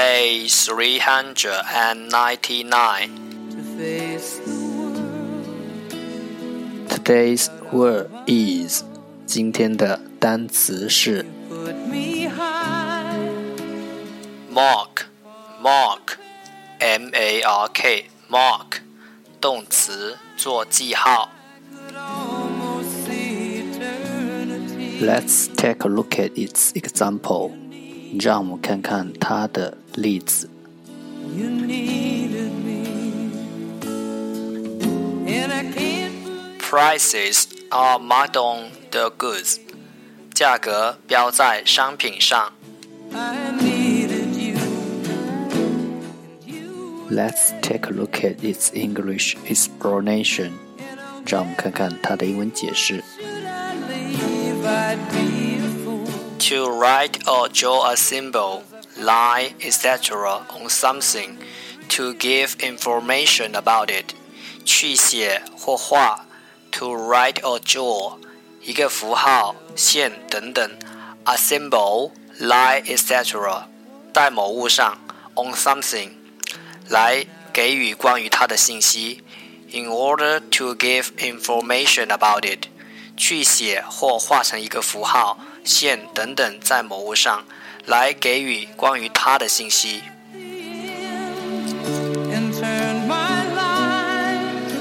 Day 399. Today's word is 今天的单词是 Mark, mark, M A R K, mark, 动词，做记号。 Let's take a look at its example. 让我们看看它的 例子。 Prices are marked on the goods. 价格标在商品上。 Let's take a look at its English explanation. 让我们看看它的英文解释。 To write or draw a symbol, line, etc. on something, to give information about it. 去写或画，to write or draw，一个符号、线等等，a symbol, line, etc. 在某物上，on something，来给予关于它的信息。In order to give information about it，去写或画成一个符号、线等等在某物上， 来给予关于它的信息。 and turn my life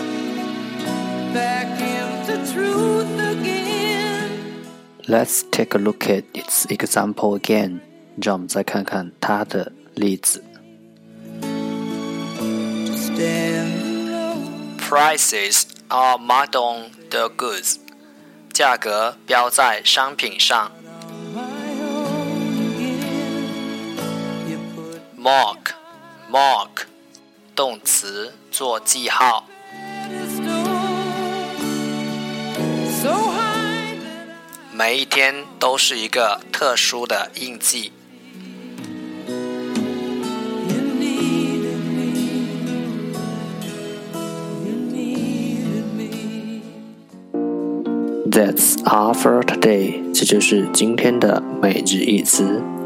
back into truth again. Let's take a look at its example again. 让我们再看看它的例子。 Stand Prices are marked on the goods，价格标在商品上。 Mark, mark，动词，做记号。每一天都是一个特殊的印记。That's all for today. 这就是今天的每日一词。